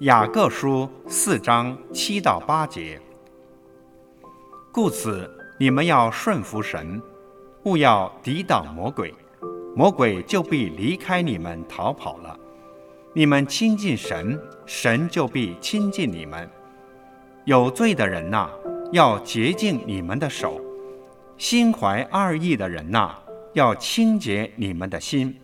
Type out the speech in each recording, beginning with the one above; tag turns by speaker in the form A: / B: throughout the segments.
A: 雅各书四章七到八节，故此你们要顺服神，勿要抵挡魔鬼，魔鬼就必离开你们逃跑了。你们亲近神，神就必亲近你们。有罪的人呐，要洁净你们的手；心怀二意的人呐，要清洁你们的心。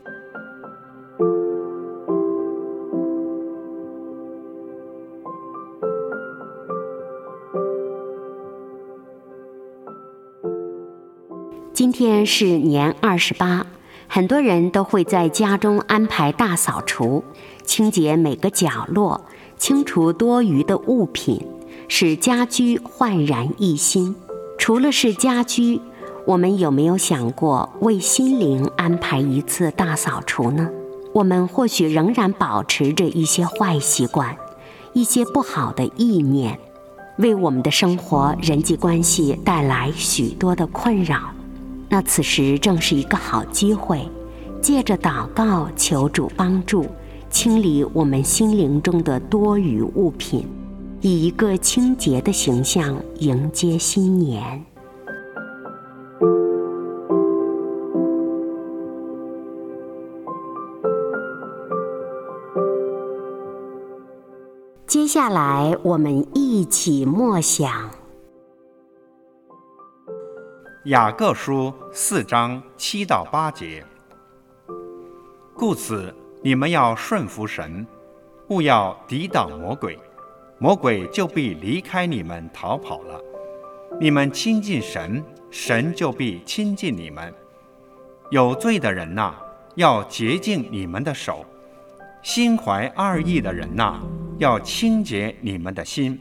B: 今天是年二十八，很多人都会在家中安排大扫除，清洁每个角落，清除多余的物品，使家居焕然一新。除了是家居，我们有没有想过为心灵安排一次大扫除呢？我们或许仍然保持着一些坏习惯，一些不好的意念，为我们的生活、人际关系带来许多的困扰。那此时正是一个好机会，借着祷告求主帮助，清理我们心灵中的多余物品，以一个清洁的形象迎接新年。接下来，我们一起默想。
A: 雅各书四章七到八节，故此你们要顺服神，勿要抵挡魔鬼，魔鬼就必离开你们逃跑了。你们亲近神，神就必亲近你们。有罪的人呐，要洁净你们的手；心怀二意的人呐，要清洁你们的心。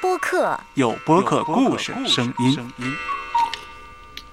C: 播客，
D: 有播客故事声音。